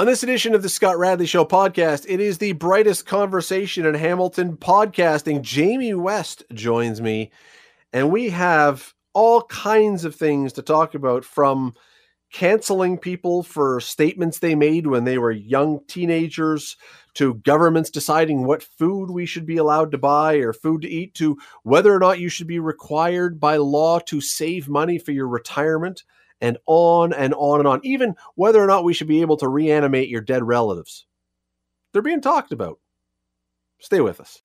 On this edition of the Scott Radley Show podcast, it is the brightest conversation in Hamilton podcasting. Jamie West joins me, and we have all kinds of things to talk about from canceling people for statements they made when they were young teenagers to governments deciding what food we should be allowed to buy or food to eat to whether or not you should be required by law to save money for your retirement and on and on and on, even whether or not we should be able to reanimate your dead relatives. They're being talked about. Stay with us.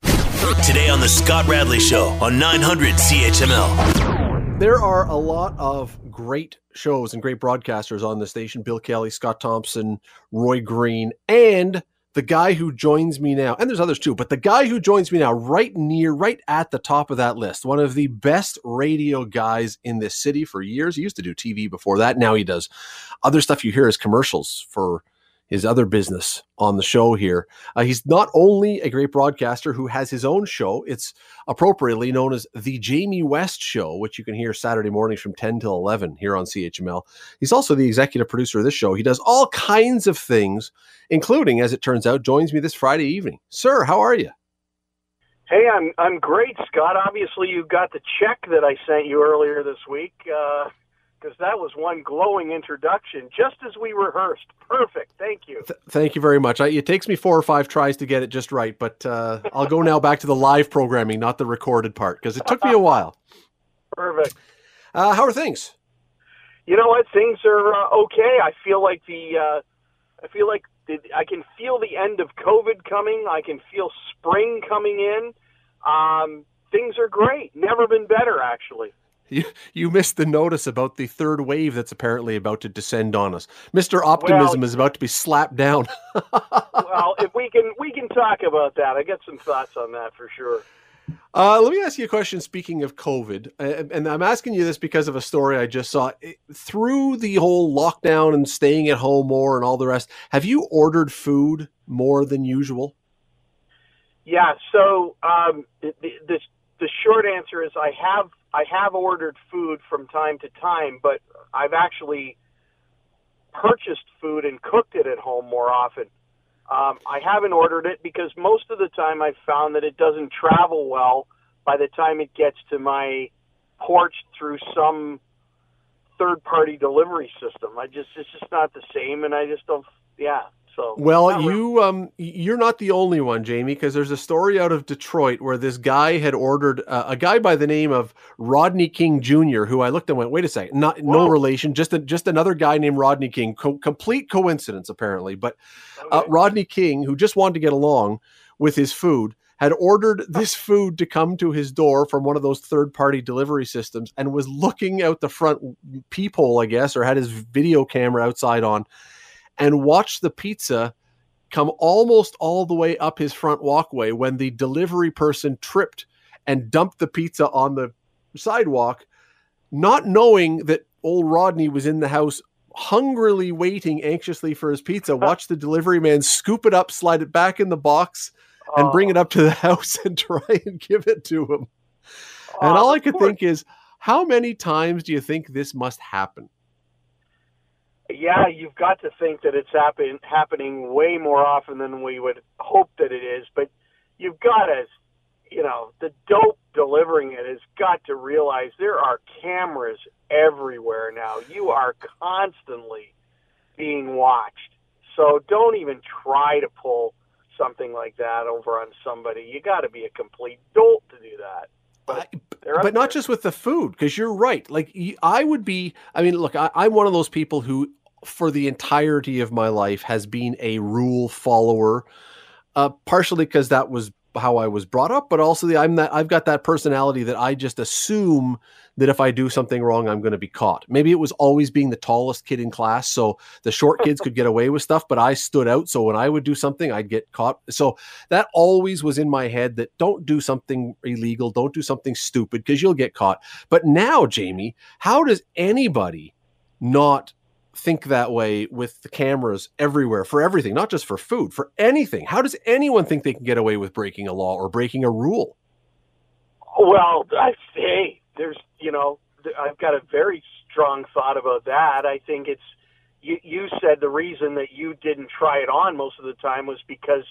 Today on The Scott Radley Show on 900 CHML. There are a lot of great shows and great broadcasters on the station Bill Kelly, Scott Thompson, Roy Green, and the guy who joins me now, and there's others too, but the guy who joins me now, right near, right at the top of that list, one of the best radio guys in this city for years. He used to do TV before that. Now he does other stuff you hear as commercials for his other business on the show here. Uh, he's not only a great broadcaster who has his own show, it's appropriately known as The Jamie West Show, which you can hear Saturday mornings from 10 till 11 here on CHML. He's also the executive producer of this show. He does all kinds of things, including, as it turns out, joins me this Friday evening. Sir, how are you? Hey, I'm I'm great, Scott. Obviously, you got the check that I sent you earlier this week. Uh, because that was one glowing introduction, just as we rehearsed. Perfect. Thank you. Th- thank you very much. I, it takes me four or five tries to get it just right, but uh, I'll go now back to the live programming, not the recorded part, because it took me a while. Perfect. Uh, how are things? You know what? Things are uh, okay. I feel like the uh, I feel like the, I can feel the end of COVID coming. I can feel spring coming in. Um, things are great. Never been better, actually. You, you missed the notice about the third wave that's apparently about to descend on us. Mr. Optimism well, is about to be slapped down. well, if we can we can talk about that. I got some thoughts on that for sure. Uh, let me ask you a question. Speaking of COVID, and I'm asking you this because of a story I just saw. Through the whole lockdown and staying at home more and all the rest, have you ordered food more than usual? Yeah. So um, the, the the short answer is I have I have ordered food from time to time, but I've actually purchased food and cooked it at home more often. Um, I haven't ordered it because most of the time I've found that it doesn't travel well by the time it gets to my porch through some third party delivery system. I just it's just not the same and I just don't yeah. So well, you um you're not the only one, Jamie, because there's a story out of Detroit where this guy had ordered uh, a guy by the name of Rodney King Jr. Who I looked and went, wait a second, not Whoa. no relation, just a, just another guy named Rodney King. Co- complete coincidence, apparently, but uh, okay. uh, Rodney King, who just wanted to get along with his food, had ordered this food to come to his door from one of those third party delivery systems and was looking out the front peephole, I guess, or had his video camera outside on and watched the pizza come almost all the way up his front walkway when the delivery person tripped and dumped the pizza on the sidewalk, not knowing that old Rodney was in the house hungrily waiting anxiously for his pizza. Watch the delivery man scoop it up, slide it back in the box, and bring it oh. up to the house and try and give it to him. And oh, all I could think is, how many times do you think this must happen? Yeah, you've got to think that it's happen, happening way more often than we would hope that it is. But you've got to, you know, the dope delivering it has got to realize there are cameras everywhere now. You are constantly being watched. So don't even try to pull something like that over on somebody. You got to be a complete dolt to do that. But, but not just with the food, because you're right. Like I would be. I mean, look, I, I'm one of those people who, for the entirety of my life, has been a rule follower. Uh, partially because that was how I was brought up, but also the I'm that I've got that personality that I just assume that if I do something wrong, I'm going to be caught. Maybe it was always being the tallest kid in class, so the short kids could get away with stuff, but I stood out. So when I would do something, I'd get caught. So that always was in my head that don't do something illegal, don't do something stupid because you'll get caught. But now, Jamie, how does anybody not think that way with the cameras everywhere for everything, not just for food, for anything. How does anyone think they can get away with breaking a law or breaking a rule? Well, I say there's, you know, I've got a very strong thought about that. I think it's you, you said the reason that you didn't try it on most of the time was because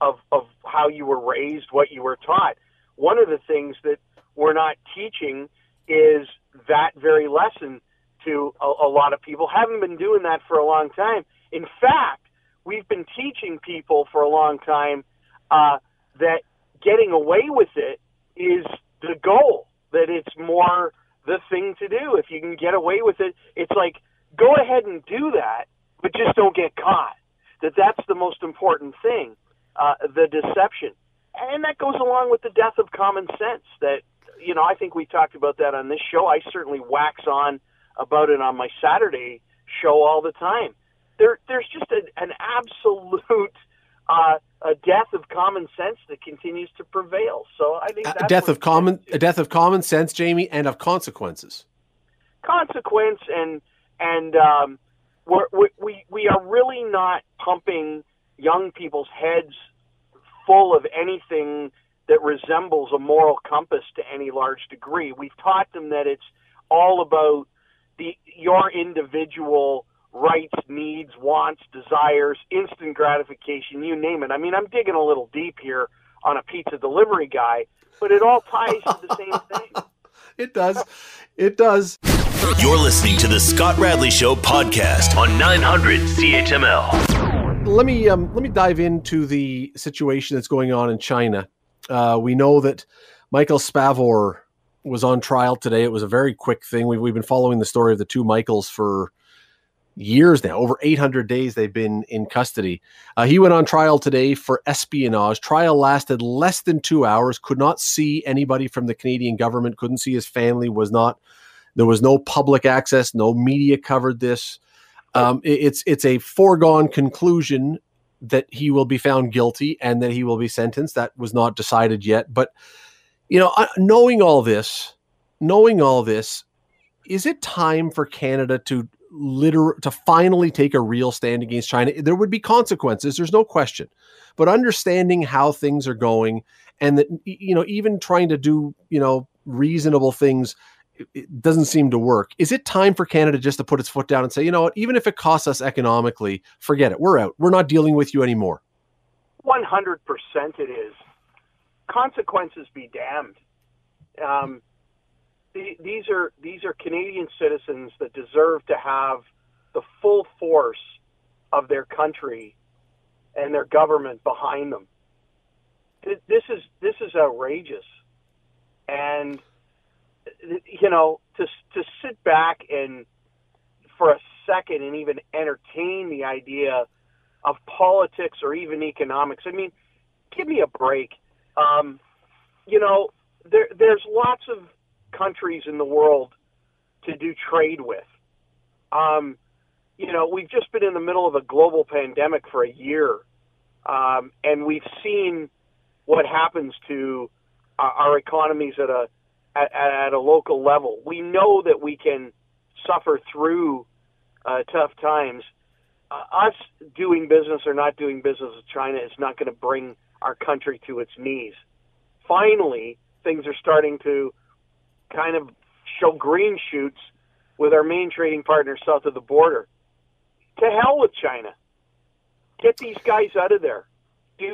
of, of how you were raised, what you were taught. One of the things that we're not teaching is that very lesson to a, a lot of people. Haven't been doing that for a long time. In fact, we've been teaching people for a long time uh, that getting away with it is the goal. That it's more the thing to do. If you can get away with it, it's like go ahead and do that, but just don't get caught. That that's the most important thing. Uh, the deception, and that goes along with the death of common sense. That you know, I think we talked about that on this show. I certainly wax on about it on my Saturday show all the time. There, there's just a, an absolute uh, a death of common sense that continues to prevail. So I think a death of common a death of common sense, Jamie, and of consequences. Consequence and and um, we're, we we are really not pumping young people's heads full of anything that resembles a moral compass to any large degree. We've taught them that it's all about the your individual rights, needs, wants, desires, instant gratification, you name it. I mean, I'm digging a little deep here on a pizza delivery guy, but it all ties to the same thing. It does. It does. You're listening to the Scott Radley Show podcast on 900 CHML. Let me um, let me dive into the situation that's going on in China. Uh, we know that Michael Spavor was on trial today. It was a very quick thing. We've, we've been following the story of the two Michaels for years now. Over 800 days they've been in custody. Uh, he went on trial today for espionage. Trial lasted less than two hours. Could not see anybody from the Canadian government. Couldn't see his family. Was not. There was no public access. No media covered this. Um, it, it's it's a foregone conclusion that he will be found guilty and that he will be sentenced. That was not decided yet. But you know, knowing all this, knowing all this, is it time for Canada to liter to finally take a real stand against China. There would be consequences, there's no question. But understanding how things are going and that you know even trying to do, you know, reasonable things it doesn't seem to work. Is it time for Canada just to put its foot down and say, you know what, even if it costs us economically, forget it. We're out. We're not dealing with you anymore. 100% it is. Consequences be damned. Um, these are these are Canadian citizens that deserve to have the full force of their country and their government behind them. This is this is outrageous, and you know to to sit back and for a second and even entertain the idea of politics or even economics. I mean, give me a break. Um, you know, there, there's lots of countries in the world to do trade with. Um, you know, we've just been in the middle of a global pandemic for a year, um, and we've seen what happens to uh, our economies at a at, at, a local level. We know that we can suffer through uh, tough times. Uh, us doing business or not doing business with China is not going to bring our country to its knees. Finally, things are starting to kind of show green shoots with our main trading partners south of the border. To hell with China. Get these guys out of there.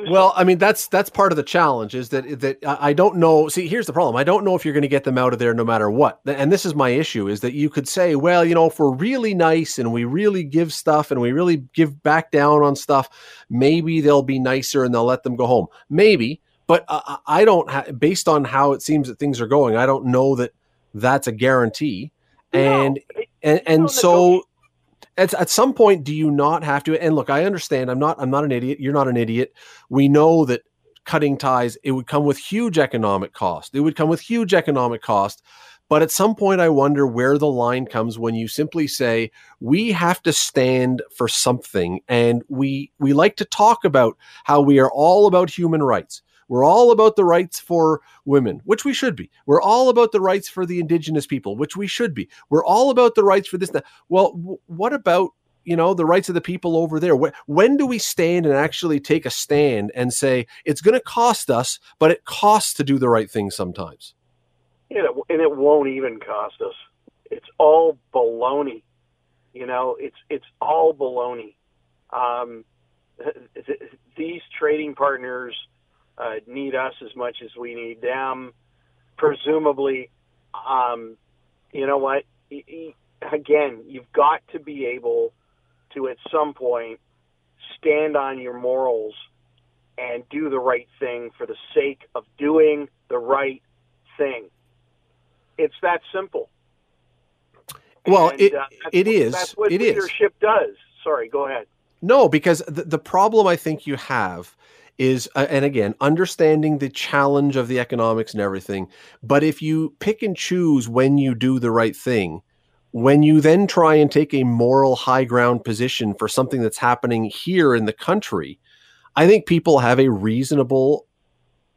Well, I mean that's that's part of the challenge is that that I don't know. See, here's the problem. I don't know if you're going to get them out of there no matter what. And this is my issue is that you could say, well, you know, if we're really nice and we really give stuff and we really give back down on stuff, maybe they'll be nicer and they'll let them go home. Maybe, but uh, I don't, ha- based on how it seems that things are going, I don't know that that's a guarantee. And no, and and so at, at some point, do you not have to? And look, I understand. I'm not. I'm not an idiot. You're not an idiot. We know that cutting ties it would come with huge economic cost. It would come with huge economic cost. But at some point, I wonder where the line comes when you simply say we have to stand for something, and we we like to talk about how we are all about human rights. We're all about the rights for women, which we should be. We're all about the rights for the indigenous people, which we should be. We're all about the rights for this. That. Well, w- what about you know the rights of the people over there? When do we stand and actually take a stand and say it's going to cost us, but it costs to do the right thing sometimes? Yeah, and it won't even cost us. It's all baloney. You know, it's it's all baloney. Um, these trading partners uh, need us as much as we need them. Presumably, um, you know what? Again, you've got to be able to, at some point, stand on your morals and do the right thing for the sake of doing the right thing. It's that simple. Well, and, it, uh, it what, is. That's what it leadership is. does. Sorry, go ahead. No, because the, the problem I think you have is, uh, and again, understanding the challenge of the economics and everything. But if you pick and choose when you do the right thing, when you then try and take a moral high ground position for something that's happening here in the country, I think people have a reasonable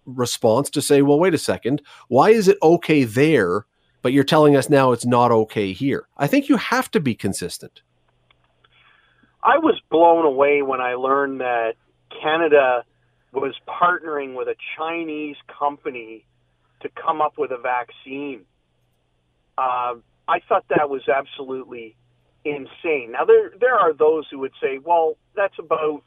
response to say, well, wait a second, why is it okay there, but you're telling us now it's not okay here? I think you have to be consistent. I was blown away when I learned that Canada was partnering with a Chinese company to come up with a vaccine. Uh, I thought that was absolutely insane. Now there there are those who would say, "Well, that's about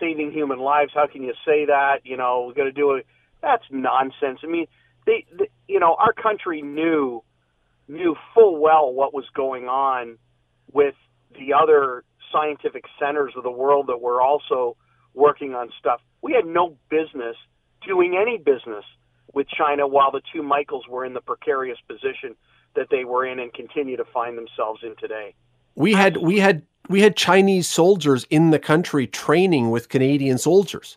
saving human lives. How can you say that? You know, we got to do it." That's nonsense. I mean, they, they, you know, our country knew knew full well what was going on with the other scientific centers of the world that were also working on stuff. We had no business doing any business with China while the two Michaels were in the precarious position that they were in and continue to find themselves in today. We had we had we had Chinese soldiers in the country training with Canadian soldiers,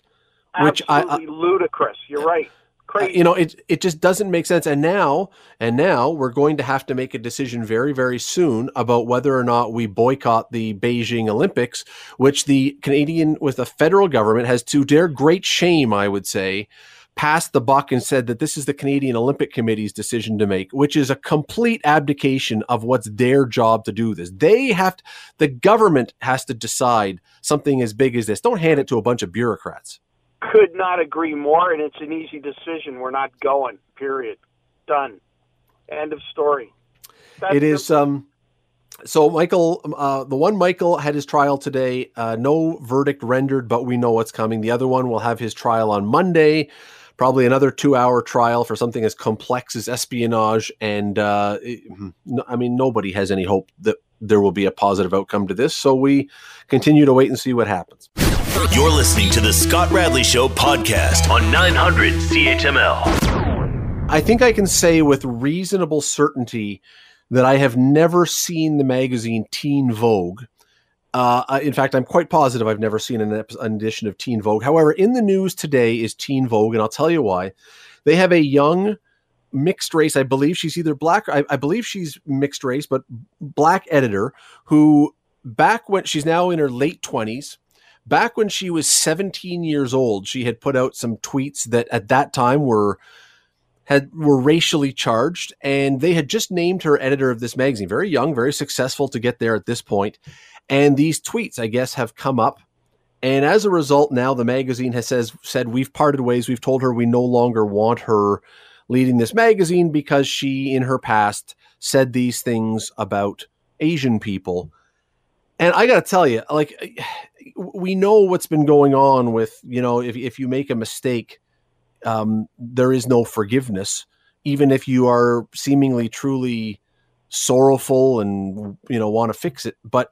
which Absolutely I, I ludicrous. You're right. Crazy. You know, it it just doesn't make sense. And now, and now we're going to have to make a decision very, very soon about whether or not we boycott the Beijing Olympics, which the Canadian, with the federal government, has to their great shame, I would say, passed the buck and said that this is the Canadian Olympic Committee's decision to make, which is a complete abdication of what's their job to do this. They have to, the government has to decide something as big as this. Don't hand it to a bunch of bureaucrats. Could not agree more, and it's an easy decision. We're not going. Period. Done. End of story. That's it is. Um, so Michael, uh, the one Michael had his trial today. Uh, no verdict rendered, but we know what's coming. The other one will have his trial on Monday. Probably another two-hour trial for something as complex as espionage, and uh, it, I mean, nobody has any hope that there will be a positive outcome to this. So we continue to wait and see what happens. You're listening to the Scott Radley Show podcast on 900 CHML. I think I can say with reasonable certainty that I have never seen the magazine Teen Vogue. Uh, in fact, I'm quite positive I've never seen an, edition of Teen Vogue. However, in the news today is Teen Vogue, and I'll tell you why. They have a young mixed race. I believe she's either black. I, I, believe she's mixed race, but black editor who back when she's now in her late twenties back when she was 17 years old, she had put out some tweets that at that time were had were racially charged and they had just named her editor of this magazine. Very young very successful to get there at this point. And these tweets i guess have come up. And as a result now the magazine has says said we've parted ways. We've told her we no longer want her leading this magazine because she in her past said these things about asian people and i got to tell you like we know what's been going on with you know if if you make a mistake, um, there is no forgiveness, even if you are seemingly truly sorrowful and you know want to fix it. But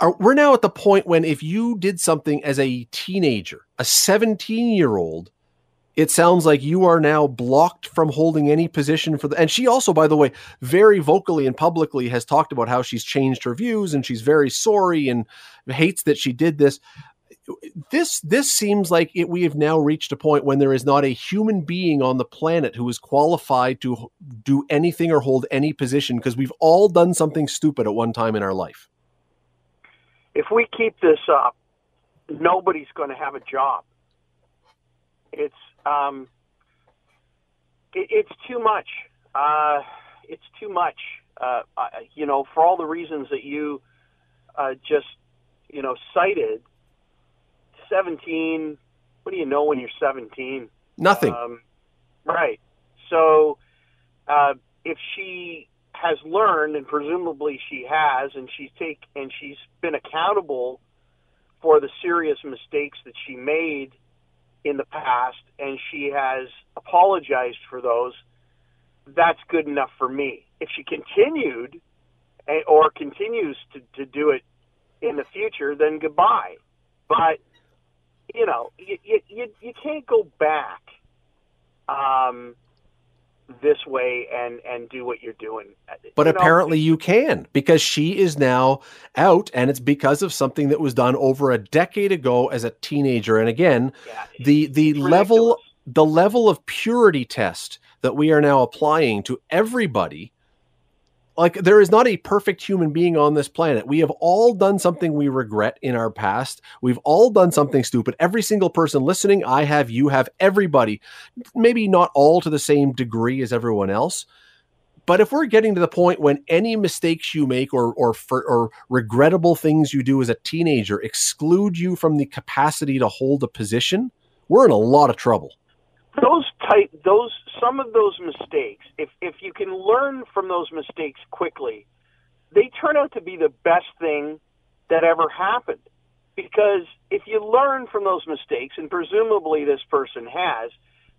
are, we're now at the point when if you did something as a teenager, a seventeen year old it sounds like you are now blocked from holding any position for the and she also by the way very vocally and publicly has talked about how she's changed her views and she's very sorry and hates that she did this. This this seems like it, we have now reached a point when there is not a human being on the planet who is qualified to do anything or hold any position because we've all done something stupid at one time in our life. If we keep this up nobody's going to have a job. It's um, it, it's too much. Uh, it's too much. Uh, you know, for all the reasons that you uh, just you know cited. Seventeen. What do you know when you're seventeen? Nothing. Um, right. So, uh, if she has learned, and presumably she has, and she's take and she's been accountable for the serious mistakes that she made in the past, and she has apologized for those. That's good enough for me. If she continued eh, or continues to, to do it in the future, then goodbye. But you know, you you, you can't go back. Um, this way and and do what you're doing. But you apparently know, you can because she is now out and it's because of something that was done over a decade ago as a teenager. And again, yeah, the the level the level of purity test that we are now applying to everybody like there is not a perfect human being on this planet. We have all done something we regret in our past. We've all done something stupid. Every single person listening, I have, you have, everybody. Maybe not all to the same degree as everyone else. But if we're getting to the point when any mistakes you make or or for, or regrettable things you do as a teenager exclude you from the capacity to hold a position, we're in a lot of trouble those type those some of those mistakes if if you can learn from those mistakes quickly they turn out to be the best thing that ever happened. Because if you learn from those mistakes and presumably this person has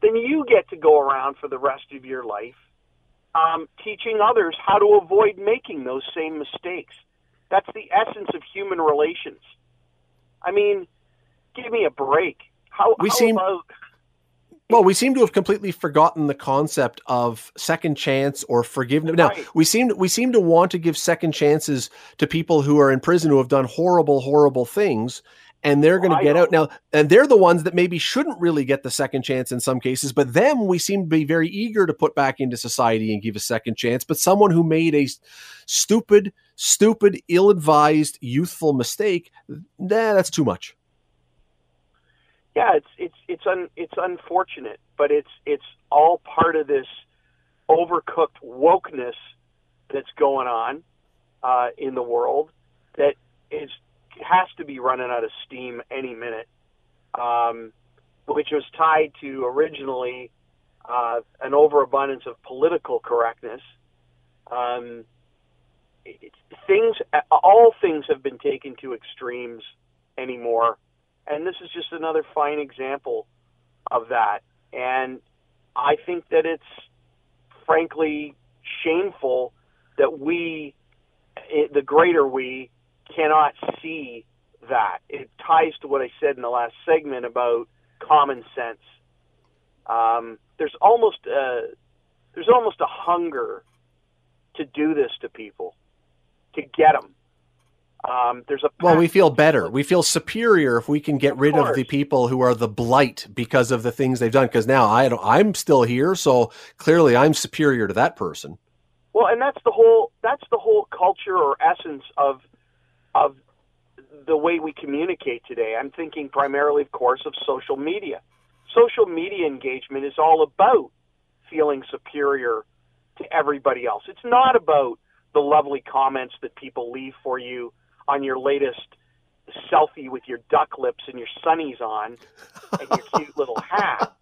then you get to go around for the rest of your life um, teaching others how to avoid making those same mistakes. That's the essence of human relations. I mean give me a break. How, we how seem about, well, we seem to have completely forgotten the concept of second chance or forgiveness. Now, right. we seem we seem to want to give second chances to people who are in prison who have done horrible, horrible things, and they're going oh, to get out now. And they're the ones that maybe shouldn't really get the second chance in some cases. But them, we seem to be very eager to put back into society and give a second chance. But someone who made a stupid, stupid, ill-advised, youthful mistake, nah, that's too much yeah, it's it's it's un it's unfortunate, but it's it's all part of this overcooked wokeness that's going on uh, in the world that is has to be running out of steam any minute, um, which was tied to originally uh, an overabundance of political correctness. Um, it, things, all things have been taken to extremes anymore and this is just another fine example of that. And I think that it's frankly shameful that we, the greater we, cannot see that. It ties to what I said in the last segment about common sense. Um, there's almost a, there's almost a hunger to do this to people, to get them. Um, there's a well, we feel better. We feel superior if we can get of rid course. of the people who are the blight because of the things they've done. Because now I I'm still here, so clearly I'm superior to that person. Well, and that's the whole that's the whole culture or essence of of the way we communicate today. I'm thinking primarily, of course, of social media. Social media engagement is all about feeling superior to everybody else. It's not about the lovely comments that people leave for you on your latest selfie with your duck lips and your sunnies on and your cute little hat.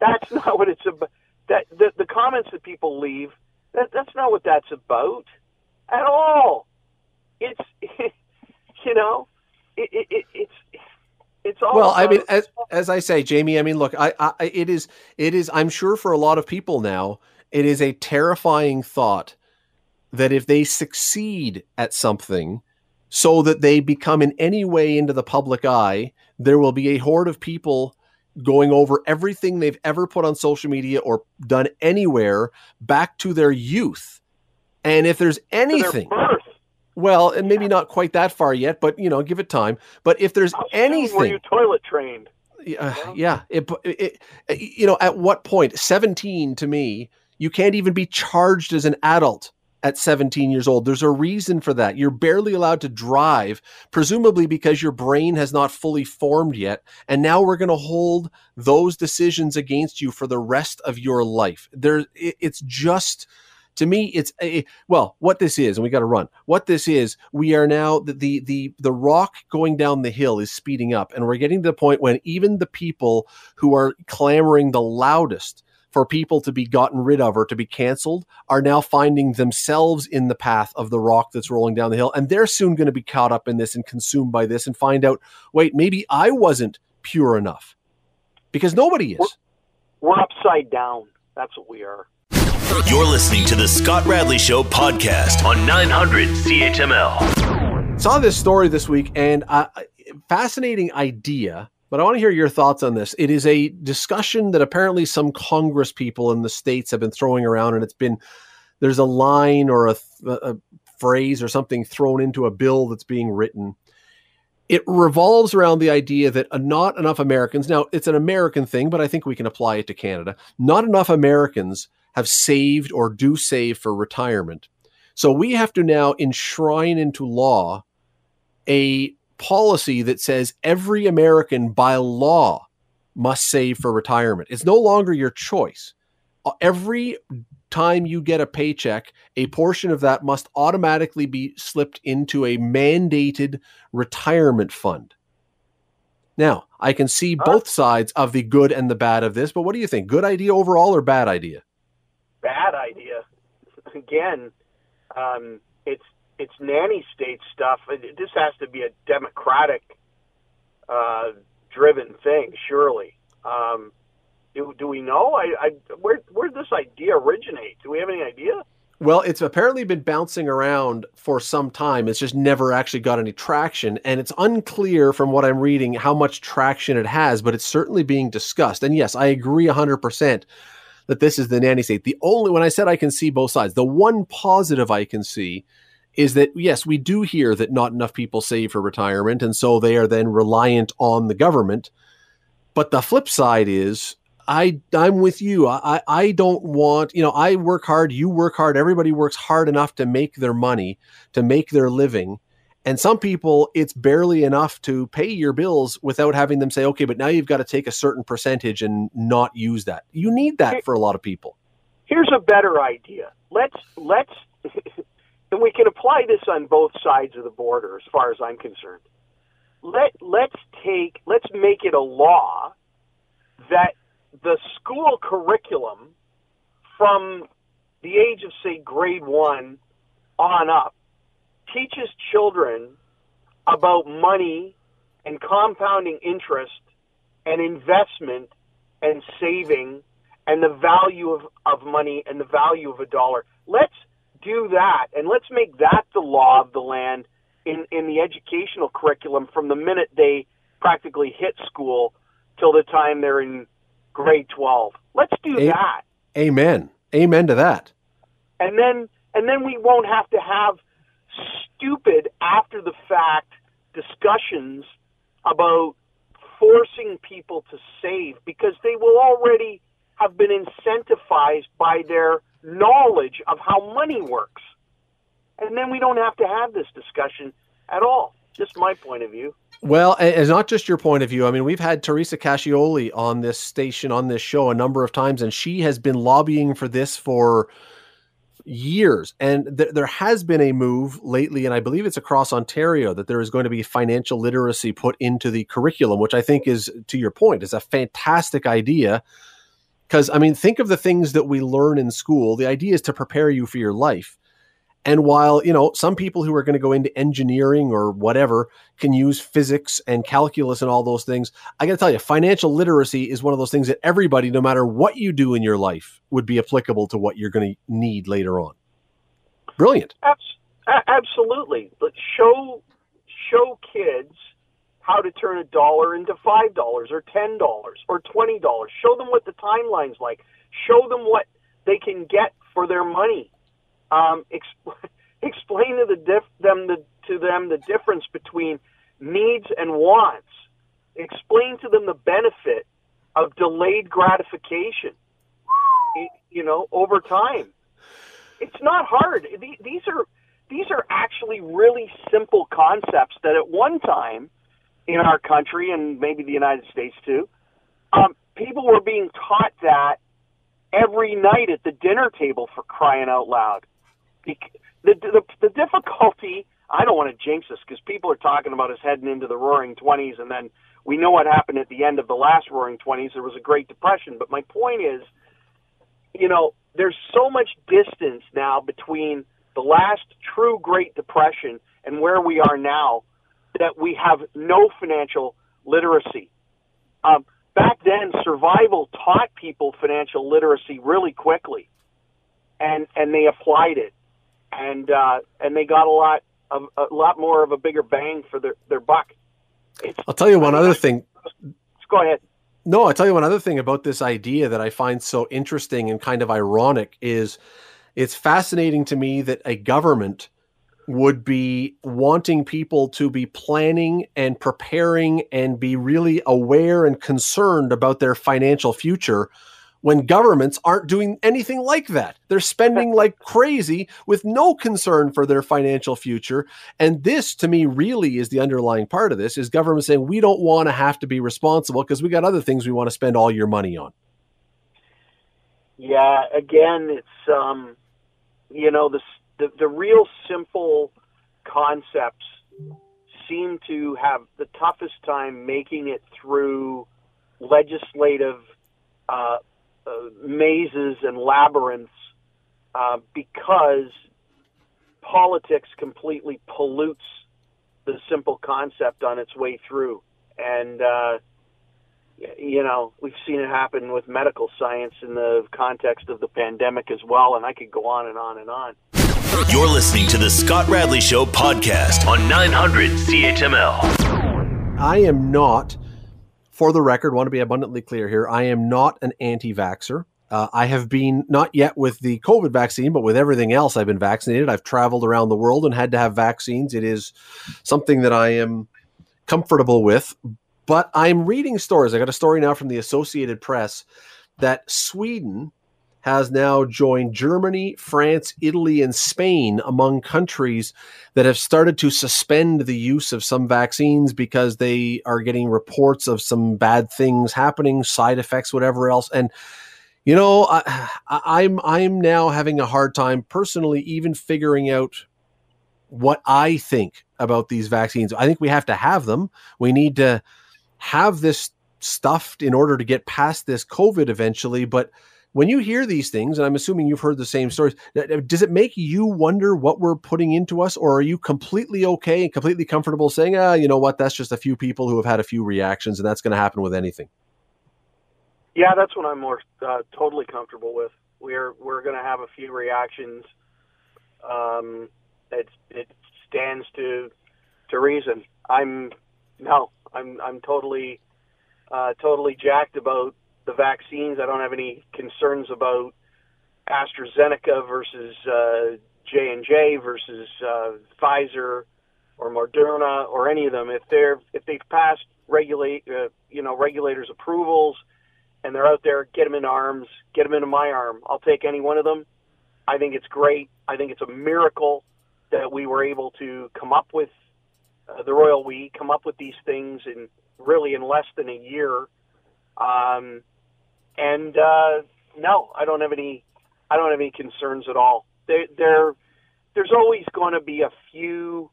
That's not what it's about. That the, the comments that people leave, that that's not what that's about at all. It's you know, it, it, it it's it's all well i mean as, as i say jamie i mean look I, I it is it is i'm sure for a lot of people now it is a terrifying thought that if they succeed at something so that they become in any way into the public eye, there will be a horde of people going over everything they've ever put on social media or done anywhere back to their youth. And if there's anything, well, and maybe not quite that far yet, but you know, give it time. But if there's How anything, were you toilet trained? Uh, yeah, it, it, it, you know, at what point? Seventeen to me, you can't even be charged as an adult at 17 years old. There's a reason for that. You're barely allowed to drive, presumably because your brain has not fully formed yet. And now we're going to hold those decisions against you for the rest of your life. There, it's just. To me, it's a, well, what this is, and we got to run. What this is, we are now the, the the the rock going down the hill is speeding up, and we're getting to the point when even the people who are clamoring the loudest for people to be gotten rid of or to be canceled are now finding themselves in the path of the rock that's rolling down the hill. And they're soon going to be caught up in this and consumed by this and find out, wait, maybe I wasn't pure enough. Because nobody is. We're, we're upside down. That's what we are. You're listening to the Scott Radley Show podcast on 900 CHML. Saw this story this week and uh, fascinating idea but I want to hear your thoughts on this. It is a discussion that apparently some Congress people in the states have been throwing around, and it's been there's a line or a, a phrase or something thrown into a bill that's being written. It revolves around the idea that uh, not enough Americans, now it's an American thing, but I think we can apply it to Canada. Not enough Americans have saved or do save for retirement. So we have to now enshrine into law a policy that says every American by law must save for retirement. It's no longer your choice. Uh, every time you get a paycheck, a portion of that must automatically be slipped into a mandated retirement fund. Now, I can see both sides of the good and the bad of this, but what do you think? Good idea overall or bad idea? Bad idea. Again, um, it's it's nanny state stuff. This has to be a democratic uh, driven thing, surely. Um, do, do we know? I, I where where did this idea originate? Do we have any idea? Well, it's apparently been bouncing around for some time. It's just never actually got any traction. And it's unclear from what I'm reading how much traction it has, but it's certainly being discussed. And yes, I agree 100% that this is the nanny state. The only, when I said I can see both sides, the one positive I can see is that yes, we do hear that not enough people save for retirement, and so they are then reliant on the government. But the flip side is I I'm with you. I I don't want, you know, I work hard, you work hard, everybody works hard enough to make their money, to make their living. And some people it's barely enough to pay your bills without having them say, "Okay, but now you've got to take a certain percentage and not use that." You need that for a lot of people. Here's a better idea. Let's let's and we can apply this on both sides of the border as far as I'm concerned. Let let's take let's make it a law that the school curriculum from the age of say grade 1 on up teaches children about money and compounding interest and investment and saving and the value of, of money and the value of a dollar. Let's do that, and let's make that the law of the land in, in the educational curriculum from the minute they practically hit school till the time they're in grade 12. Let's do A- that. Amen. Amen to that. And then and then we won't have to have stupid after the fact discussions about forcing people to save because they will already have been incentivized by their knowledge of how money works. And then we don't have to have this discussion at all. Just my point of view. Well, it's not just your point of view. I mean, we've had Teresa Cascioli on this station, on this show, a number of times, and she has been lobbying for this for years. And th- there has been a move lately, and I believe it's across Ontario, that there is going to be financial literacy put into the curriculum, which I think is, to your point, is a fantastic idea because, I mean, think of the things that we learn in school. The idea is to prepare you for your life. And while, you know, some people who are going to go into engineering or whatever can use physics and calculus and all those things, I got to tell you, financial literacy is one of those things that everybody, no matter what you do in your life, would be applicable to what you're going to need later on. Brilliant. Absolutely. But show show kids how to turn a dollar into five dollars or ten dollars or twenty dollars. Show them what the timeline's like. Show them what they can get for their money. Um, exp- explain to the them the, to them the difference between needs and wants. Explain to them the benefit of delayed gratification. You know, over time. It's not hard. These are these are actually really simple concepts that at one time in our country and maybe the United States too, um, people were being taught that every night at the dinner table for crying out loud. The, the, the, the difficulty, I don't want to jinx this because people are talking about us heading into the roaring 20s and then we know what happened at the end of the last roaring 20s. There was a Great Depression. But my point is, you know, there's so much distance now between the last true Great Depression and where we are now that we have no financial literacy. Um, back then, survival taught people financial literacy really quickly, and and they applied it, and uh, and they got a lot of a lot more of a bigger bang for their their buck. It's, I'll tell you one other thing. Go ahead. No, I'll tell you one other thing about this idea that I find so interesting and kind of ironic is it's fascinating to me that a government would be wanting people to be planning and preparing and be really aware and concerned about their financial future when governments aren't doing anything like that. They're spending like crazy with no concern for their financial future. And this to me really is the underlying part of this is government saying we don't want to have to be responsible because we got other things we want to spend all your money on. Yeah, again, it's um you know the the, the real simple concepts seem to have the toughest time making it through legislative uh, uh, mazes and labyrinths uh, because politics completely pollutes the simple concept on its way through. And, uh, you know, we've seen it happen with medical science in the context of the pandemic as well, and I could go on and on and on. You're listening to the Scott Radley Show podcast on 900 CHML. I am not for the record, want to be abundantly clear here. I am not an anti vaxxer. Uh, I have been not yet with the COVID vaccine, but with everything else, I've been vaccinated. I've traveled around the world and had to have vaccines. It is something that I am comfortable with. But I'm reading stories. I got a story now from the Associated Press that Sweden has now joined Germany, France, Italy, and Spain among countries that have started to suspend the use of some vaccines because they are getting reports of some bad things happening, side effects, whatever else. And you know, I, I'm I'm now having a hard time personally even figuring out what I think about these vaccines. I think we have to have them. We need to have this stuffed in order to get past this COVID eventually, but when you hear these things, and I'm assuming you've heard the same stories, does it make you wonder what we're putting into us, or are you completely okay and completely comfortable saying, ah, you know what, that's just a few people who have had a few reactions, and that's going to happen with anything? Yeah, that's what I'm more uh, totally comfortable with. We're we're going to have a few reactions. Um, it it stands to to reason. I'm no, I'm I'm totally uh, totally jacked about the vaccines. I don't have any concerns about AstraZeneca versus uh, J and J versus uh, Pfizer or Moderna or any of them. If they're if they've passed regulate uh, you know regulators' approvals and they're out there, get them in arms, get them into my arm. I'll take any one of them. I think it's great. I think it's a miracle that we were able to come up with uh, the royal we come up with these things in really in less than a year. Um, and uh, no, I don't have any. I don't have any concerns at all. There, there there's always going to be a few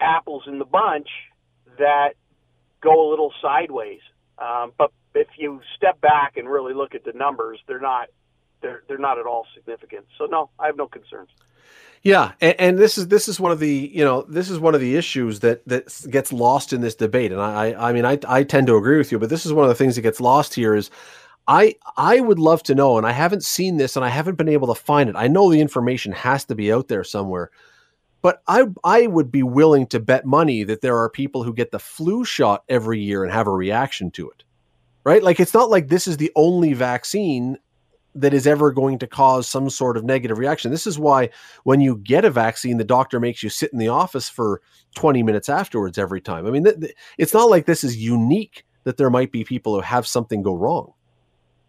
apples in the bunch that go a little sideways. Um, but if you step back and really look at the numbers, they're not they're they're not at all significant. So no, I have no concerns. Yeah, and, and, this is this is one of the you know this is one of the issues that that gets lost in this debate, and I I mean I I tend to agree with you, but this is one of the things that gets lost here is I I would love to know, and I haven't seen this, and I haven't been able to find it. I know the information has to be out there somewhere, but I I would be willing to bet money that there are people who get the flu shot every year and have a reaction to it, right? Like it's not like this is the only vaccine that is ever going to cause some sort of negative reaction. This is why when you get a vaccine, the doctor makes you sit in the office for 20 minutes afterwards every time. I mean, th- th- it's not like this is unique that there might be people who have something go wrong.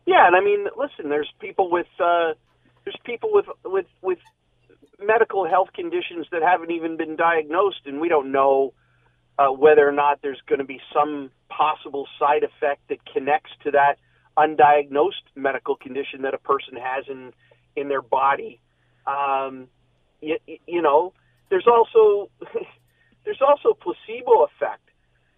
Yeah, and I mean, listen, there's people with uh, there's people with with with medical health conditions that haven't even been diagnosed, and we don't know uh, whether or not there's going to be some possible side effect that connects to that undiagnosed medical condition that a person has in in their body. Um, you, you know, there's also there's also placebo effect.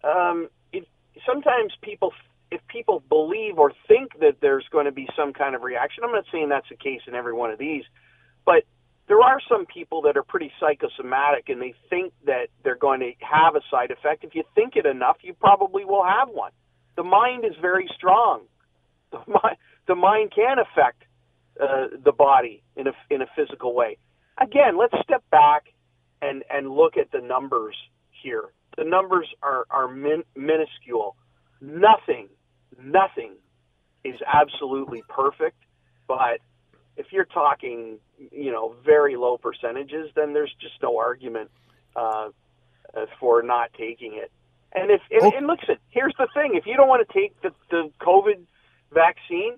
Um, it, sometimes people if people believe or think that there's going to be some kind of reaction, I'm not saying that's the case in every one of these, but there are some people that are pretty psychosomatic and they think that they're going to have a side effect. If you think it enough, you probably will have one. The mind is very strong. The mind, the mind can affect uh, the body in a in a physical way. Again, let's step back and and look at the numbers here. The numbers are are min, minuscule. Nothing, nothing is absolutely perfect, but if you're talking, you know, very low percentages, then there's just no argument uh, uh for not taking it. And if and, oh. and listen, here's the thing: if you don't want to take the the COVID vaccine,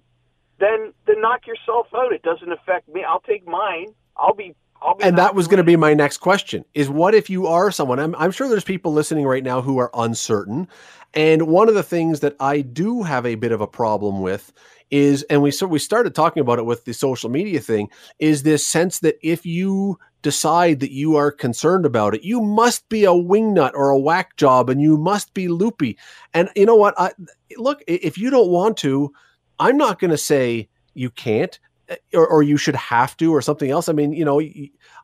then then knock yourself out. It doesn't affect me. I'll take mine. I'll be and that was going to be my next question is what if you are someone I'm, I'm sure there's people listening right now who are uncertain and one of the things that i do have a bit of a problem with is and we so we started talking about it with the social media thing is this sense that if you decide that you are concerned about it you must be a wingnut or a whack job and you must be loopy. And you know what I, look if you don't want to i'm not going to say you can't or, or, you should have to or something else i mean you know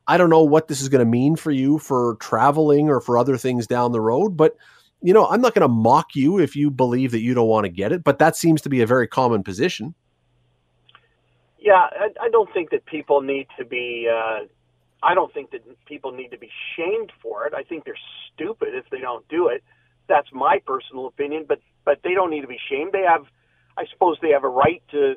i don't know what this is going to mean for you for traveling or for other things down the road but you know, I'm not going to mock you if you believe that you don't want to get it, but that seems to be a very common position. Yeah, I, I don't think that people need to be. Uh, I don't think that people need to be shamed for it. I think they're stupid if they don't do it. That's my personal opinion, but but they don't need to be shamed. They have, I suppose, they have a right to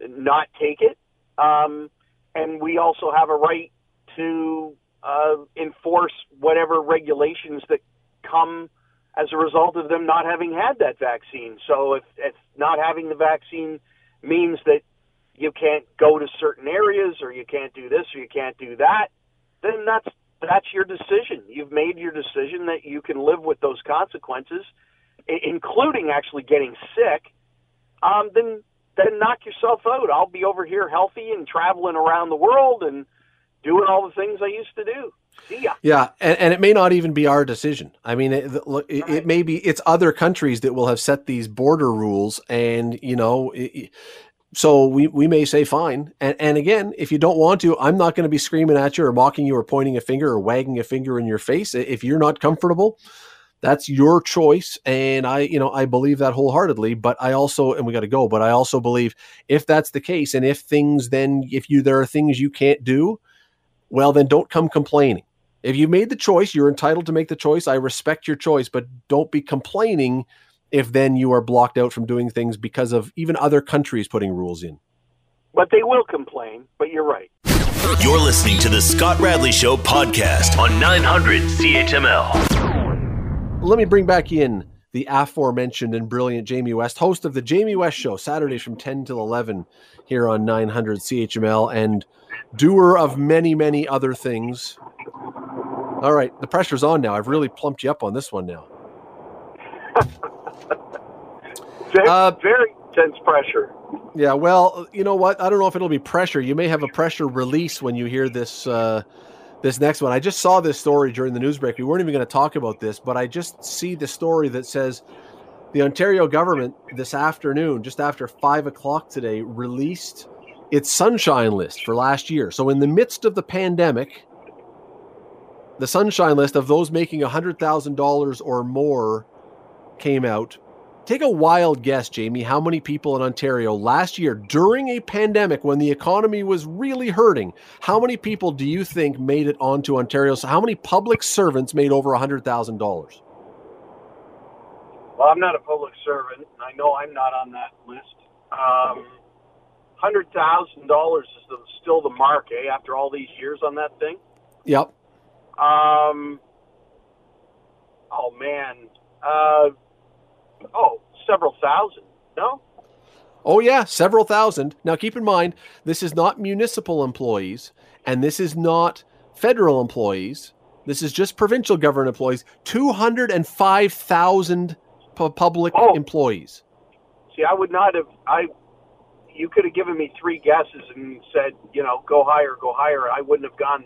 not take it, um, and we also have a right to uh, enforce whatever regulations that come as a result of them not having had that vaccine. So if, if not having the vaccine means that you can't go to certain areas or you can't do this or you can't do that, then that's that's your decision. You've made your decision that you can live with those consequences, including actually getting sick. Um, then then knock yourself out. I'll be over here healthy and traveling around the world and doing all the things I used to do. See ya. Yeah, and, and it may not even be our decision. I mean, it, it, right. it, may be it's other countries that will have set these border rules, and you know, it, so we we may say fine. And and again, if you don't want to, I'm not going to be screaming at you or mocking you or pointing a finger or wagging a finger in your face. If you're not comfortable, that's your choice and i you know i believe that wholeheartedly but i also and we got to go but i also believe if that's the case and if things then if you there are things you can't do well, then don't come complaining. If you made the choice, you're entitled to make the choice. I respect your choice, but don't be complaining if then you are blocked out from doing things because of even other countries putting rules in. But they will complain, but you're right. You're listening to the Scott Radley Show podcast on 900 CHML. Let me bring back in the aforementioned and brilliant Jamie West, host of the Jamie West Show, Saturdays from 10 till 11 here on 900 CHML. And doer of many, many other things. All right, the pressure's on now. I've really plumped you up on this one now. very, uh, very intense pressure. Yeah, well, you know what? I don't know if it'll be pressure. You may have a pressure release when you hear this uh, this next one. I just saw this story during the news break. We weren't even going to talk about this, but I just see the story that says the Ontario government this afternoon, just after five o'clock today, released its sunshine list for last year. So, in the midst of the pandemic, the sunshine list of those making $100,000 or more came out. Take a wild guess, Jamie, how many people in Ontario last year during a pandemic when the economy was really hurting, how many people do you think made it onto Ontario? So how many public servants made over $100,000? Well, I'm not a public servant. and I know I'm not on that list. Um, hundred thousand dollars is the, still the mark, eh? After all these years on that thing. Yep. Um. Oh man. Uh. Oh, several thousand. No. Oh yeah, several thousand. Now keep in mind, this is not municipal employees, and this is not federal employees. This is just provincial government employees. Two hundred and five thousand public oh. employees. See, I would not have. I you could have given me three guesses and said, you know, go higher, go higher. I wouldn't have gone.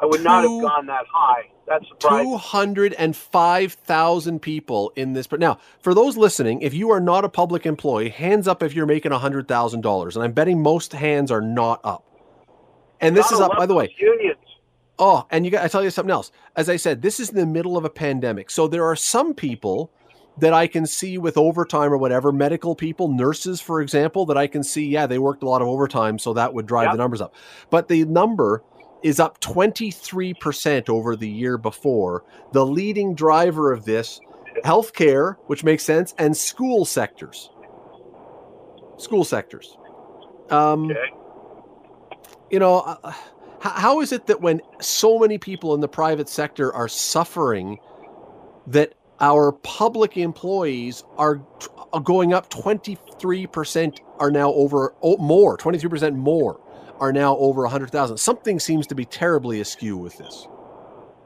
I would not have gone that high. That's surprising. 205,000 people in this. But now, for those listening, if you are not a public employee, hands up if you're making $100,000. And I'm betting most hands are not up. And this Not is up, by the way. Unions. Oh, and you got I tell you something else. As I said, this is in the middle of a pandemic. So there are some people that I can see with overtime or whatever, medical people, nurses, for example, that I can see, yeah, they worked a lot of overtime, so that would drive Yep. the numbers up. But the number is up 23% over the year before. The leading driver of this, healthcare, which makes sense, and school sectors. School sectors. Um, Okay. you know, uh, how is it that when so many people in the private sector are suffering, that our public employees are t- going up 23% are now over oh, more 23% more are now over 100,000 something seems to be terribly askew with this.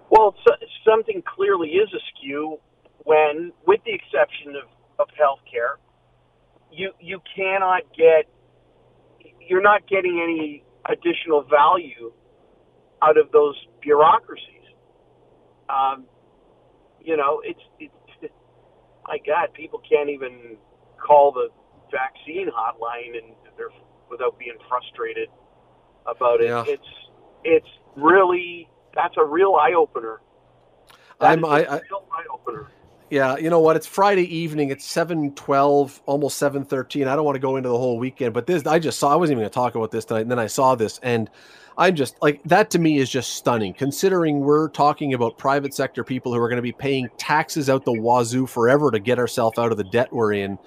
Well, so, something clearly is askew when, with the exception of, of healthcare, you you cannot get you're not getting any additional value out of those bureaucracies. Um, you know, it's it's my God, people can't even call the vaccine hotline and they're without being frustrated about it. Yeah. It's it's really that's a real eye opener. I'm- I- I- real eye opener. Yeah, you know what? It's Friday evening. It's seven twelve, almost seven thirteen. I don't want to go into the whole weekend, but this I just saw. I wasn't even going to talk about this tonight, and then I saw this, and I'm just like that. To me, is just stunning. Considering we're talking about private sector people who are going to be paying taxes out the wazoo forever to get ourselves out of the debt we're in,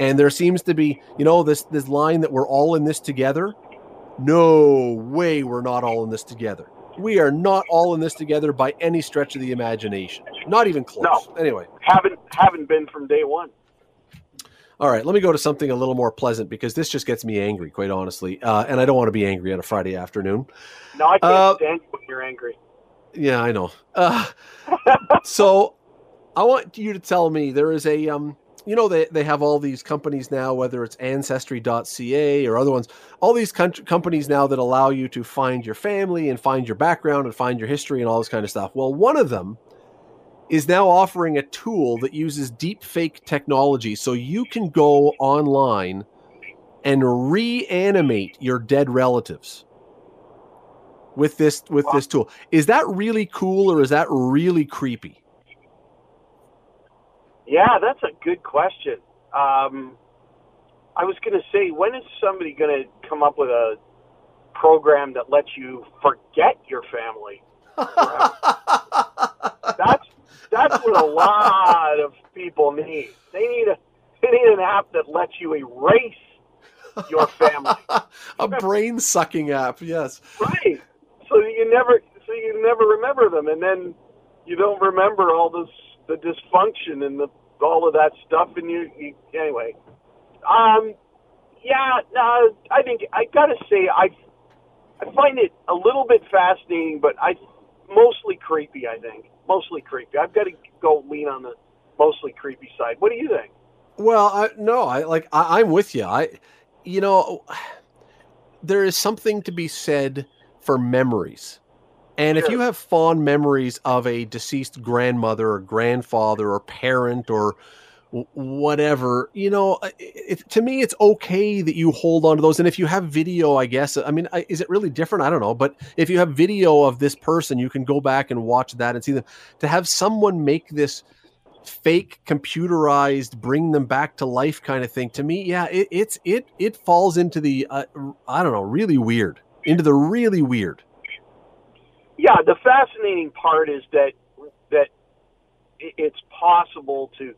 and there seems to be, you know, this this line that we're all in this together. No way, we're not all in this together. We are not all in this together by any stretch of the imagination. Not even close. No. Anyway. Haven't haven't been from day one. All right, let me go to something a little more pleasant because this just gets me angry, quite honestly. Uh, and I don't want to be angry on a Friday afternoon. No, I can't Uh, stand you when you're angry. Yeah, I know. Uh, so I want you to tell me there is a, um, you know, they, they have all these companies now, whether it's ancestry.ca or other ones, all these com- companies now that allow you to find your family and find your background and find your history and all this kind of stuff. Well, one of them is now offering a tool that uses deep fake technology so you can go online and reanimate your dead relatives with this with this tool. Is that really cool or is that really creepy? Yeah, that's a good question. Um, I was going to say, when is somebody going to come up with a program that lets you forget your family? That's that's what a lot of people need. They need a they need an app that lets you erase your family. a brain sucking app, yes. right. So you never so you never remember them, and then you don't remember all this the dysfunction and the all of that stuff, and you, you anyway. Um, yeah, uh, I think I gotta say I I find it a little bit fascinating, but I mostly creepy. I think mostly creepy. I've got to go lean on the mostly creepy side. What do you think? Well, I, no, I like I, I'm with you. I, you know, there is something to be said for memories, and if you have fond memories of a deceased grandmother or grandfather or parent or whatever, you know, it, it, to me, it's okay that you hold on to those. And if you have video, I guess, I mean, I, is it really different? I don't know. But if you have video of this person, you can go back and watch that and see them. To have someone make this fake computerized bring them back to life kind of thing to me yeah it, it's it it falls into the uh, i don't know really weird into the really weird Yeah, the fascinating part is that that it's possible to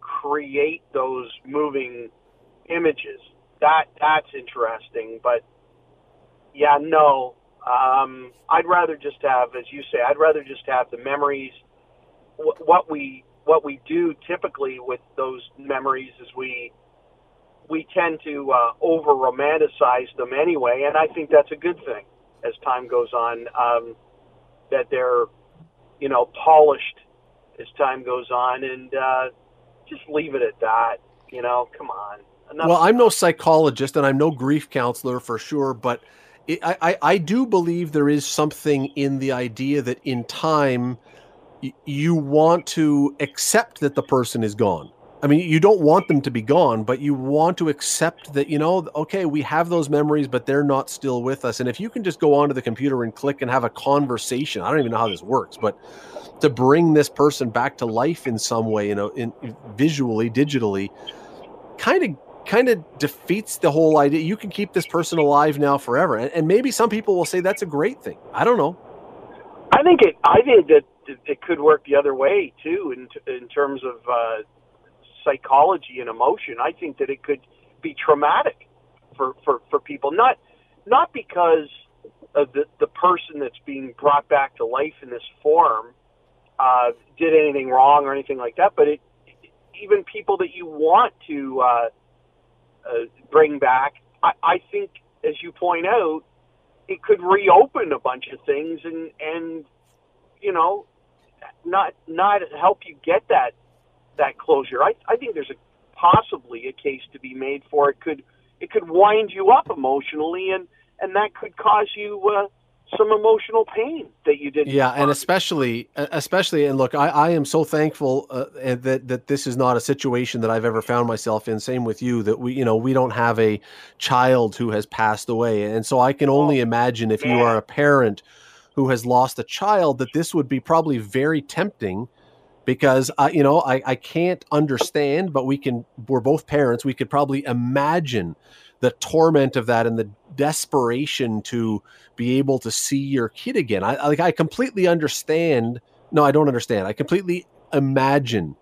create those moving images. That that's interesting, but yeah, no. Um, I'd rather just have, as you say, I'd rather just have the memories. Wh- What we what we do typically with those memories is we we tend to uh, over romanticize them anyway, and I think that's a good thing as time goes on. Um, that they're, you know, polished as time goes on, and uh, just leave it at that. You know, come on. Enough well i'm no psychologist and i'm no grief counselor for sure but I, I, I do believe there is something in the idea that in time y- you want to accept that the person is gone. I mean, you don't want them to be gone, but you want to accept that, you know, okay, we have those memories, but they're not still with us. And if you can just go onto the computer and click and have a conversation, I don't even know how this works, but to bring this person back to life in some way, you know, in visually, digitally, kind of kind of defeats the whole idea. You can keep this person alive now forever, and, and, maybe some people will say that's a great thing. I don't know. I think it. I think that it could work the other way too, in in terms of uh, psychology and emotion. I think that it could be traumatic for for for people. Not not because of the the person that's being brought back to life in this form uh, did anything wrong or anything like that, but it even people that you want to uh, uh, bring back. I, I think, as you point out, it could reopen a bunch of things and and you know not not help you get that that closure. I I think there's a possibly a case to be made for it could it could wind you up emotionally and and that could cause you uh, some emotional pain that you didn't. Yeah, and especially, especially, and look, I, I am so thankful uh, that that this is not a situation that I've ever found myself in. Same with you, that we, you know, we don't have a child who has passed away, and so I can only oh, imagine if man. you are a parent who has lost a child, that this would be probably very tempting. Because I, you know, I, I can't understand, but we can. We're both parents. We could probably imagine the torment of that and the desperation to be able to see your kid again. I like I completely understand. No, I don't understand. I completely imagine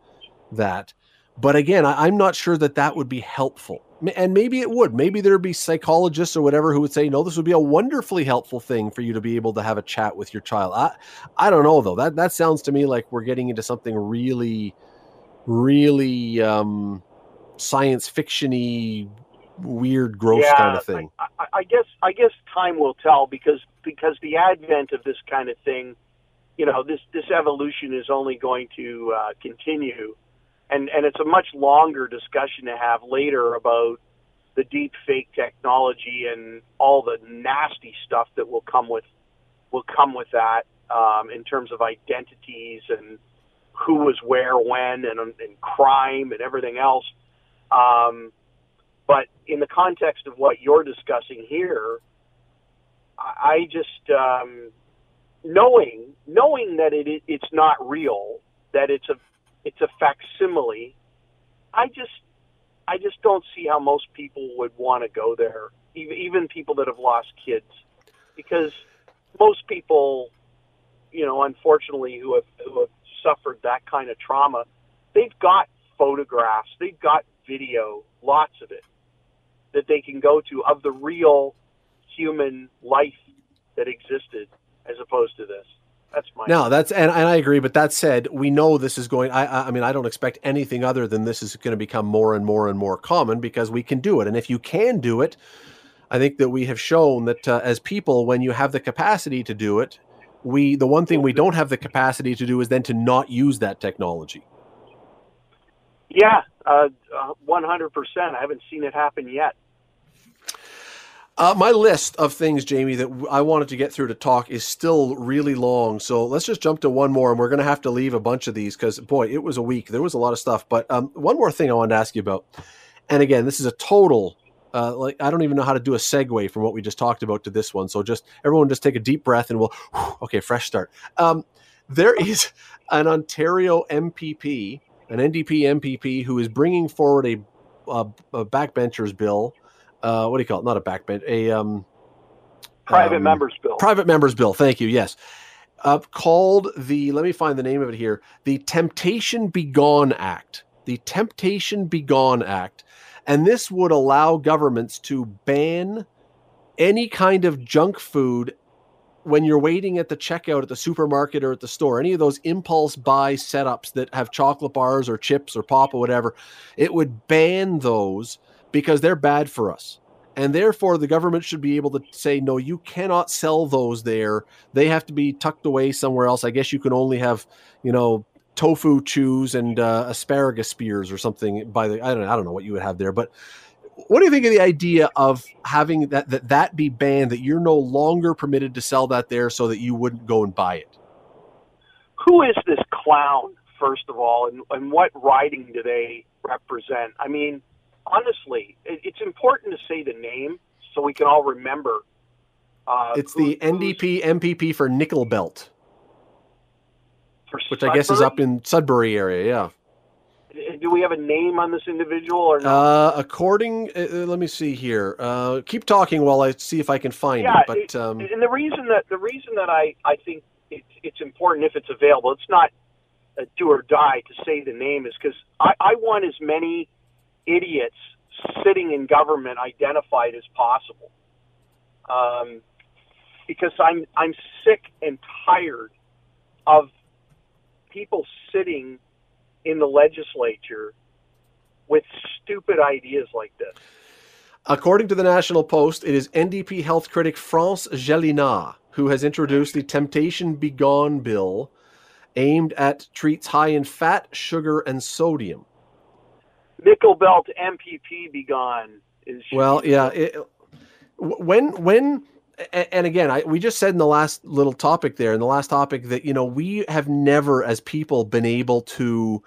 that. But again, I, am not sure that that would be helpful. And maybe it would. Maybe there'd be psychologists or whatever who would say, no, this would be a wonderfully helpful thing for you to be able to have a chat with your child. I, I don't know though. That that sounds to me like we're getting into something really, really um, science fictiony weird, gross yeah, kind of thing. I, I, guess I guess time will tell because because the advent of this kind of thing, you know, this this evolution is only going to uh, continue, and and it's a much longer discussion to have later about the deep fake technology and all the nasty stuff that will come with will come with that um, in terms of identities and who was where when and, and crime and everything else. Um, but in the context of what you're discussing here, I just um, knowing knowing that it it's not real, that it's a it's a facsimile. I just I just don't see how most people would want to go there, even people that have lost kids, because most people, you know, unfortunately, who have who have suffered that kind of trauma, they've got photographs, they've got video, lots of it that they can go to of the real human life that existed as opposed to this. That's my no. That's and, and I agree. But that said, we know this is going. I I mean, I don't expect anything other than this is going to become more and more and more common because we can do it. And if you can do it, I think that we have shown that uh, as people, when you have the capacity to do it, we the one thing we don't have the capacity to do is then to not use that technology. Yeah, uh, one hundred percent. I haven't seen it happen yet. Uh, my list of things, Jamie, that I wanted to get through to talk is still really long. So let's just jump to one more, and we're going to have to leave a bunch of these because, boy, it was a week. There was a lot of stuff. But um, one more thing I wanted to ask you about, and again, this is a total. Uh, like I don't even know how to do a segue from what we just talked about to this one. So just everyone, just take a deep breath, and we'll okay, fresh start. Um, there is an Ontario MPP, an NDP MPP, who is bringing forward a, a, a backbenchers bill uh, what do you call it? Not a backbench, a um, private um, members bill. Private members bill. Thank you. Yes. Uh, called the, let me find the name of it here, the Temptation Begone Act. The Temptation Begone Act. And this would allow governments to ban any kind of junk food when you're waiting at the checkout at the supermarket or at the store, any of those impulse buy setups that have chocolate bars or chips or pop or whatever, it would ban those because they're bad for us. And therefore, the government should be able to say, no, you cannot sell those there. They have to be tucked away somewhere else. I guess you can only have, you know, tofu chews and uh, asparagus spears or something by the, I don't know, I don't know what you would have there, but what do you think of the idea of having that that that be banned? That you're no longer permitted to sell that there, so that you wouldn't go and buy it. Who is this clown? First of all, and, and what riding do they represent? I mean, honestly, it, it's important to say the name so we can all remember. Uh, it's the NDP MPP for Nickel Belt, which Sudbury? I guess is up in Sudbury area. Yeah do we have a name on this individual or not? Uh, according, uh, uh, let me see here. Uh, keep talking while I see if I can find yeah, it. But um, and the reason that the reason that I I think it's it's important if it's available. It's not a do or die to say the name is because I, I want as many idiots sitting in government identified as possible. Um, because I'm I'm sick and tired of people sitting in the legislature with stupid ideas like this. According to the National Post, it is NDP health critic France Gélinas who has introduced the Temptation Begone bill aimed at treats high in fat, sugar, and sodium. Nickel Belt MPP Begone is well, yeah. It, when when and again, I, we just said in the last little topic there, in the last topic, that you know we have never, as people, been able to.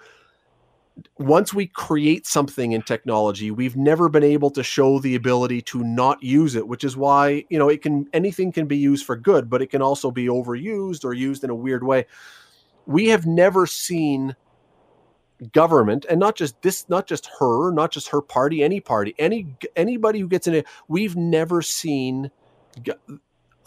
Once we create something in technology, we've never been able to show the ability to not use it, which is why you know it can anything can be used for good, but it can also be overused or used in a weird way. We have never seen government and not just this not just her not just her party any party any anybody who gets in it we've never seen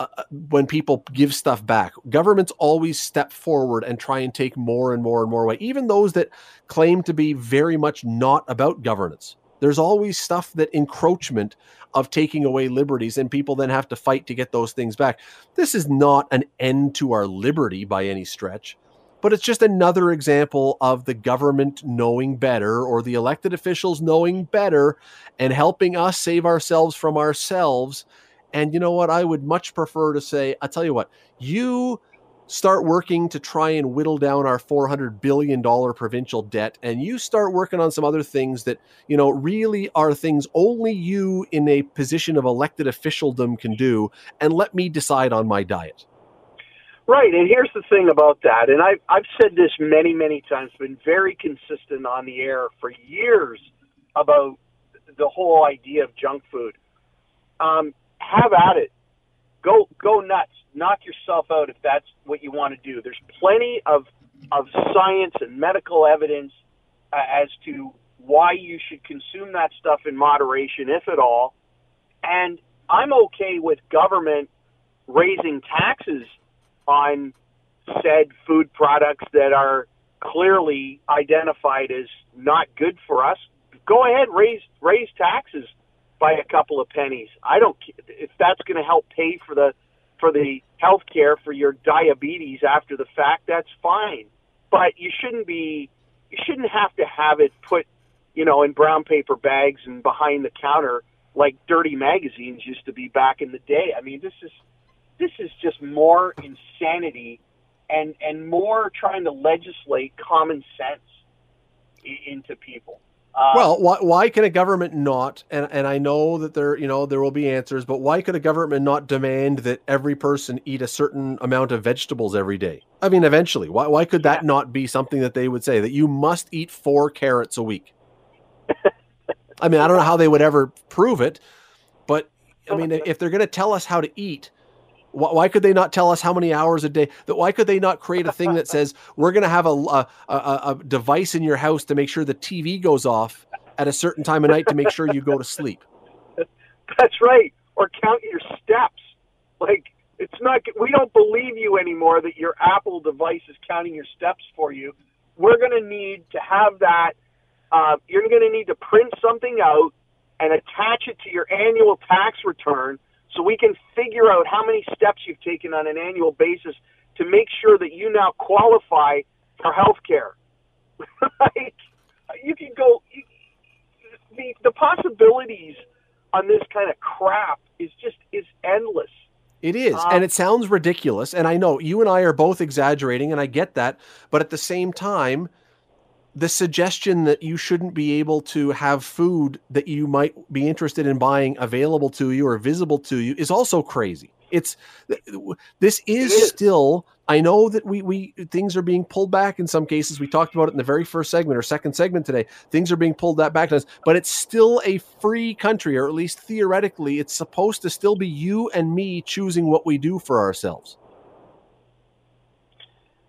uh, uh, when people give stuff back, governments always step forward and try and take more and more and more away, even those that claim to be very much not about governance. There's always stuff that encroachment of taking away liberties, and people then have to fight to get those things back. This is not an end to our liberty by any stretch, but it's just another example of the government knowing better or the elected officials knowing better and helping us save ourselves from ourselves and you know what? I would much prefer to say, I'll tell you what, you start working to try and whittle down our $400 billion provincial debt and you start working on some other things that you know really are things only you in a position of elected officialdom can do and let me decide on my diet right and here's the thing about that and i've, I've said this many many times been very consistent on the air for years about the whole idea of junk food um, have at it. Go go nuts. Knock yourself out if that's what you want to do. There's plenty of of science and medical evidence uh, as to why you should consume that stuff in moderation, if at all. And I'm okay with government raising taxes on said food products that are clearly identified as not good for us. Go ahead, raise raise taxes by a couple of pennies. I don't if that's going to help pay for the for the health care for your diabetes after the fact. That's fine, but you shouldn't be you shouldn't have to have it put you know in brown paper bags and behind the counter like dirty magazines used to be back in the day. I mean, this is this is just more insanity and and more trying to legislate common sense into people. Um, well, why, why can a government not? And and I know that there, you know, there will be answers, but why could a government not demand that every person eat a certain amount of vegetables every day? I mean, eventually, why why could that yeah. not be something that they would say that you must eat four carrots a week? I mean, I don't know how they would ever prove it, but I mean, if they're going to tell us how to eat, why could they not tell us how many hours a day? That why could they not create a thing that says we're going to have a, a, a, a device in your house to make sure the TV goes off at a certain time of night to make sure you go to sleep? That's right. Or count your steps. Like it's not. We don't believe you anymore that your Apple device is counting your steps for you. We're going to need to have that. Uh, you're going to need to print something out and attach it to your annual tax return so we can figure out how many steps you've taken on an annual basis to make sure that you now qualify for health care. like, you can go, you, the, the possibilities on this kind of crap is just, is endless. It is, um, and it sounds ridiculous. And I know you and I are both exaggerating, and I get that. But at the same time, the suggestion that you shouldn't be able to have food that you might be interested in buying available to you or visible to you is also crazy. It's this is, is. still. I know that we we things are being pulled back in some cases. We talked about it in the very first segment or second segment today. Things are being pulled that back, to us, but it's still a free country, or at least theoretically, it's supposed to still be you and me choosing what we do for ourselves.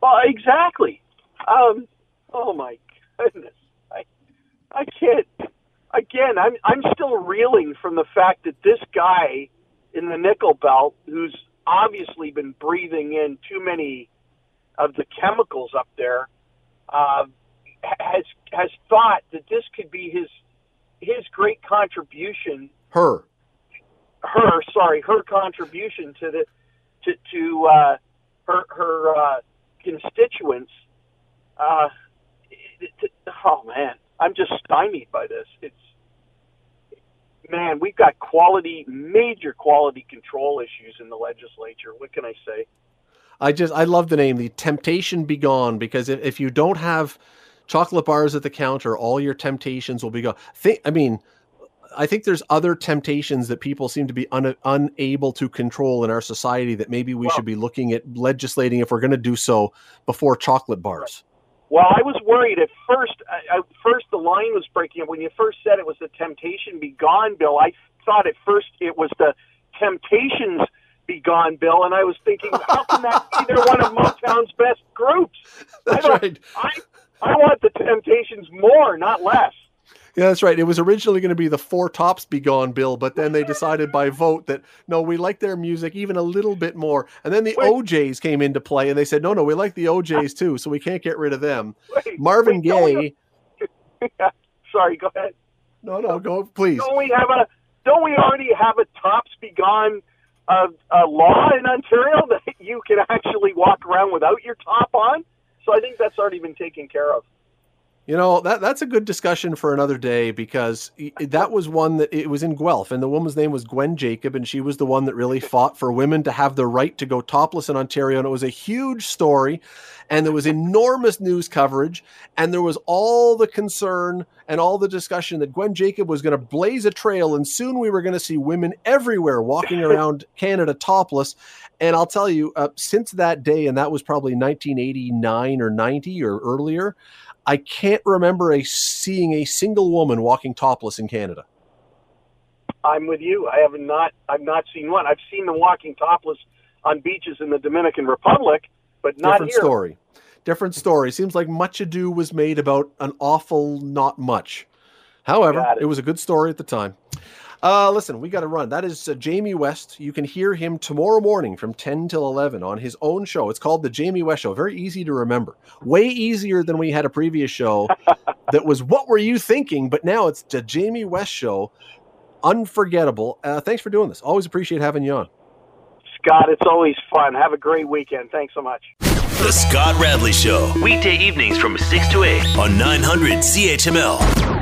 Well, exactly. Um, oh my goodness, I I can't. Again, I'm I'm still reeling from the fact that this guy in the nickel belt who's obviously been breathing in too many of the chemicals up there uh, has has thought that this could be his his great contribution. Her, her, sorry, her contribution to the to to uh, her her uh, constituents. Uh, oh man, I'm just stymied by this. It's man, we've got quality, major quality control issues in the legislature. What can I say? I just, I love the name, the temptation be gone, because if, if you don't have chocolate bars at the counter, all your temptations will be gone. Think, I mean, I think there's other temptations that people seem to be un, unable to control in our society that maybe we well, should be looking at legislating if we're going to do so before chocolate bars. Well, I was worried at first. Uh, at first, the line was breaking up. When you first said it was the Temptation Be Gone bill, I thought at first it was the Temptations Be Gone bill, and I was thinking, how can that be? They're one of Motown's best groups. That's I right. I, I want the Temptations more, not less. Yeah, that's right. It was originally going to be the Four Tops Be Gone bill, but then they decided by vote that no, we like their music even a little bit more. And then the wait. O'Jays came into play, and they said, no, no, we like the O'Jays too, so we can't get rid of them. Wait, Marvin wait, Gaye. Sorry, go ahead. No, no, go please. Don't we have a? Don't we already have a Tops Be Gone uh, a law in Ontario that you can actually walk around without your top on? So I think that's already been taken care of. You know that that's a good discussion for another day because that was one that it was in Guelph, and the woman's name was Gwen Jacob, and she was the one that really fought for women to have the right to go topless in Ontario, and it was a huge story, and there was enormous news coverage, and there was all the concern and all the discussion that Gwen Jacob was going to blaze a trail, and soon we were going to see women everywhere walking around Canada topless, and I'll tell you, uh, since that day, and that was probably 1989 or 90 or earlier. I can't remember a seeing a single woman walking topless in Canada. I'm with you. I have not. I've not seen one. I've seen them walking topless on beaches in the Dominican Republic, but not Different here. story. Different story. Seems like much ado was made about an awful not much. However, it. it was a good story at the time. Uh, listen, we got to run. That is uh, Jamie West. You can hear him tomorrow morning from 10 till 11 on his own show. It's called The Jamie West Show. Very easy to remember. Way easier than we had a previous show that was What Were You Thinking? But now it's The Jamie West Show. Unforgettable. Uh, thanks for doing this. Always appreciate having you on. Scott, it's always fun. Have a great weekend. Thanks so much. The Scott Radley Show. Weekday evenings from 6 to 8 on 900 CHML.